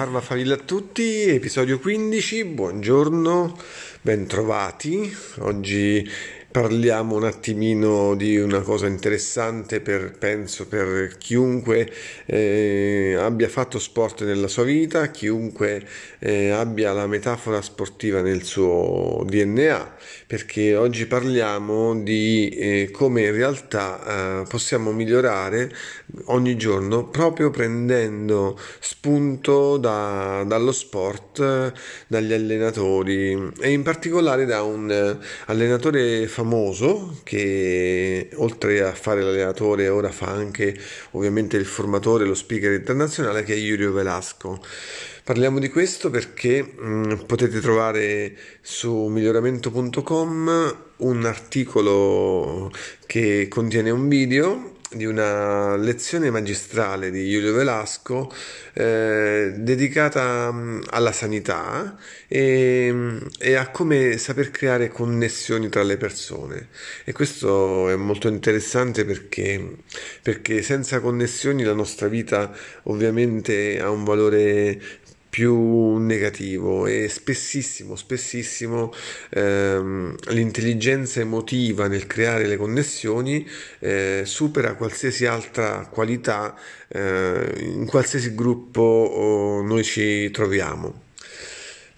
Parva Famiglia a tutti, episodio 15, buongiorno, bentrovati. Oggi parliamo un attimino di una cosa interessante per, penso, per chiunque eh, abbia fatto sport nella sua vita, chiunque eh, abbia la metafora sportiva nel suo DNA, perché oggi parliamo di eh, come in realtà eh, possiamo migliorare ogni giorno proprio prendendo spunto da, dallo sport, dagli allenatori e in particolare da un eh, allenatore famoso che oltre a fare l'allenatore ora fa anche ovviamente il formatore, lo speaker internazionale che è Yurio Velasco. Parliamo di questo perché mh, mm, potete trovare su miglioramento.com un articolo che contiene un video di una lezione magistrale di Giulio Velasco eh, dedicata mm, alla sanità e, mm, e, a come saper creare connessioni tra le persone. E questo è molto interessante perché, perché senza connessioni la nostra vita ovviamente ha un valore più negativo e spessissimo, spessissimo ehm, l'intelligenza emotiva nel creare le connessioni eh, supera qualsiasi altra qualità eh, in qualsiasi gruppo noi ci troviamo.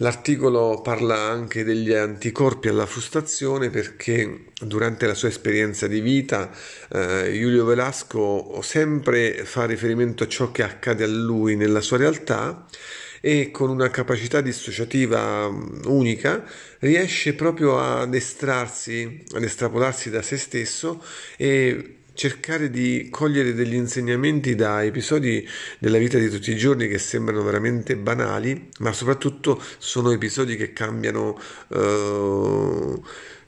L'articolo parla anche degli anticorpi alla frustrazione perché durante la sua esperienza di vita eh, Giulio Velasco sempre fa riferimento a ciò che accade a lui nella sua realtà e con una capacità dissociativa mm, unica riesce proprio ad estrarsi, ad estrapolarsi da se stesso e cercare di cogliere degli insegnamenti da episodi della vita di tutti i giorni che sembrano veramente banali, ma soprattutto sono episodi che cambiano, eh,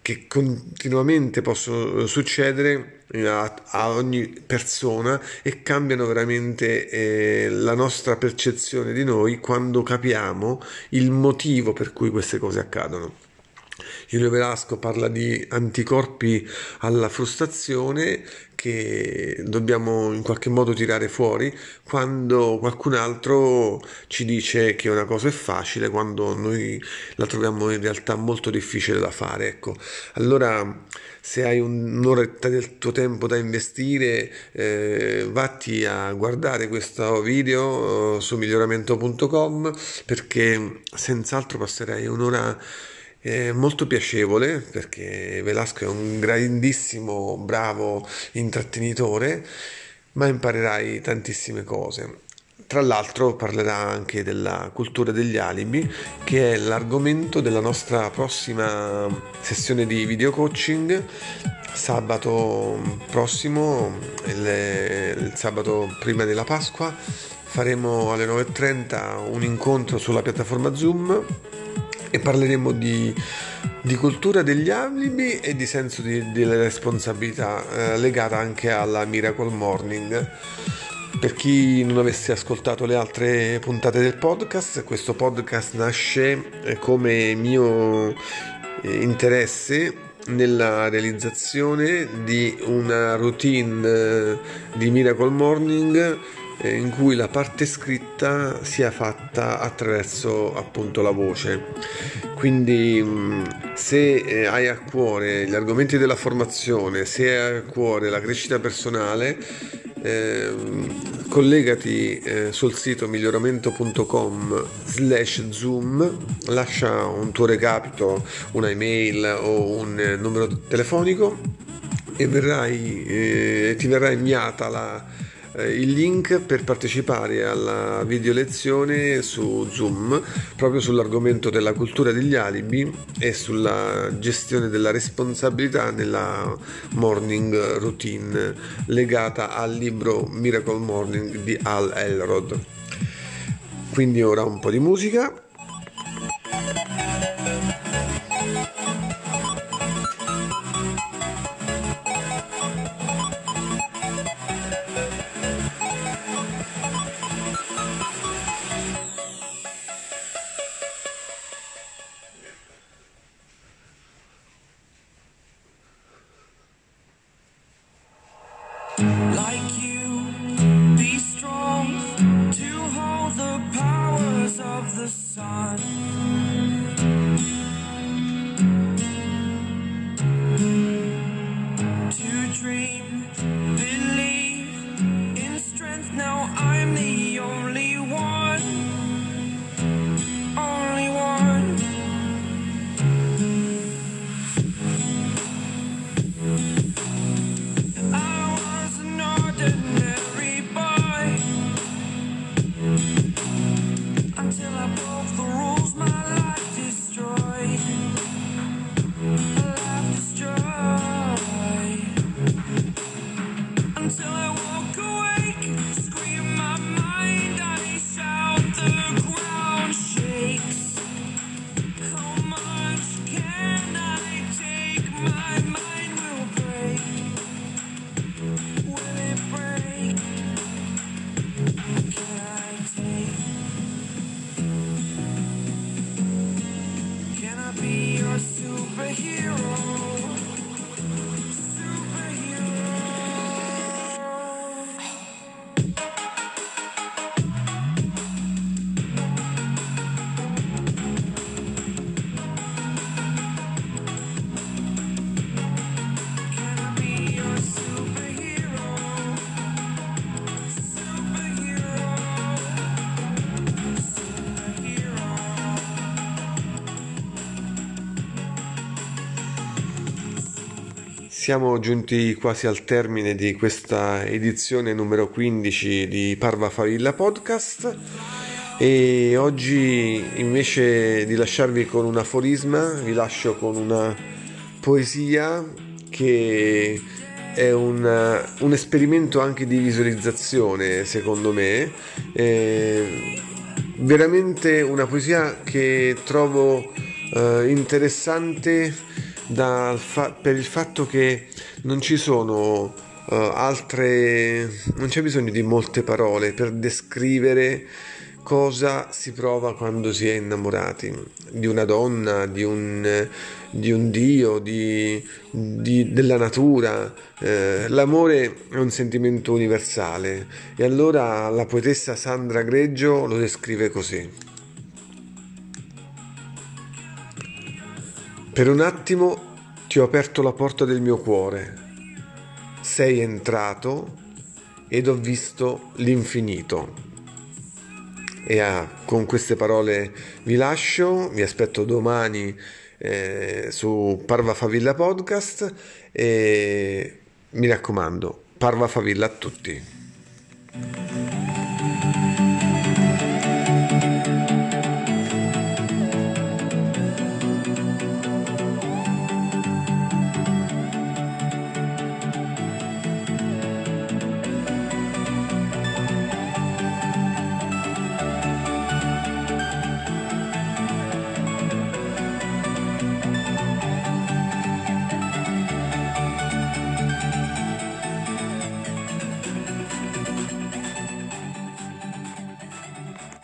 che continuamente possono succedere a, a ogni persona e cambiano veramente eh, la nostra percezione di noi quando capiamo il motivo per cui queste cose accadono. Giulio Velasco parla di anticorpi alla frustrazione che dobbiamo in qualche modo tirare fuori quando qualcun altro ci dice che una cosa è facile quando noi la troviamo in realtà molto difficile da fare. Ecco, allora se hai un'oretta del tuo tempo da investire, eh, vatti a guardare questo video uh, su miglioramento.com perché senz'altro passerai un'ora è molto piacevole perché Velasco è un grandissimo, bravo intrattenitore, ma imparerai tantissime cose. Tra l'altro parlerà anche della cultura degli alibi, che è l'argomento della nostra prossima sessione di video coaching. Sabato prossimo, il, il sabato prima della Pasqua, faremo alle 9.30 un incontro sulla piattaforma Zoom e parleremo di, di cultura degli alibi e di senso di, della responsabilità eh, legata anche alla Miracle Morning. Per chi non avesse ascoltato le altre puntate del podcast, questo podcast nasce eh, come mio eh, interesse nella realizzazione di una routine eh, di Miracle Morning in cui la parte scritta sia fatta attraverso appunto la voce. Quindi se eh, hai a cuore gli argomenti della formazione, se hai a cuore la crescita personale, eh, collegati eh, sul sito miglioramento.com slash zoom lascia un tuo recapito una email o un eh, numero telefonico e verrai, eh, ti verrà inviata la, eh, il link per partecipare alla video lezione su Zoom proprio sull'argomento della cultura degli alibi e sulla gestione della responsabilità nella morning routine legata al libro Miracle Morning di Al Elrod. Quindi ora un po' di musica sun. Siamo giunti quasi al termine di questa edizione numero 15 di Parva Favilla Podcast e oggi invece di lasciarvi con un aforisma vi lascio con una poesia che è un, un esperimento anche di visualizzazione secondo me, è veramente una poesia che trovo eh, interessante fa- per il fatto che non ci sono uh, altre, non c'è bisogno di molte parole per descrivere cosa si prova quando si è innamorati di una donna, di un, di un dio, di, di, della natura. Eh, l'amore è un sentimento universale e allora la poetessa Sandra Greggio lo descrive così. Per un attimo ti ho aperto la porta del mio cuore. Sei entrato ed ho visto l'infinito. E ah, con queste parole vi lascio, vi aspetto domani eh, su Parva Favilla Podcast e mi raccomando, Parva Favilla a tutti.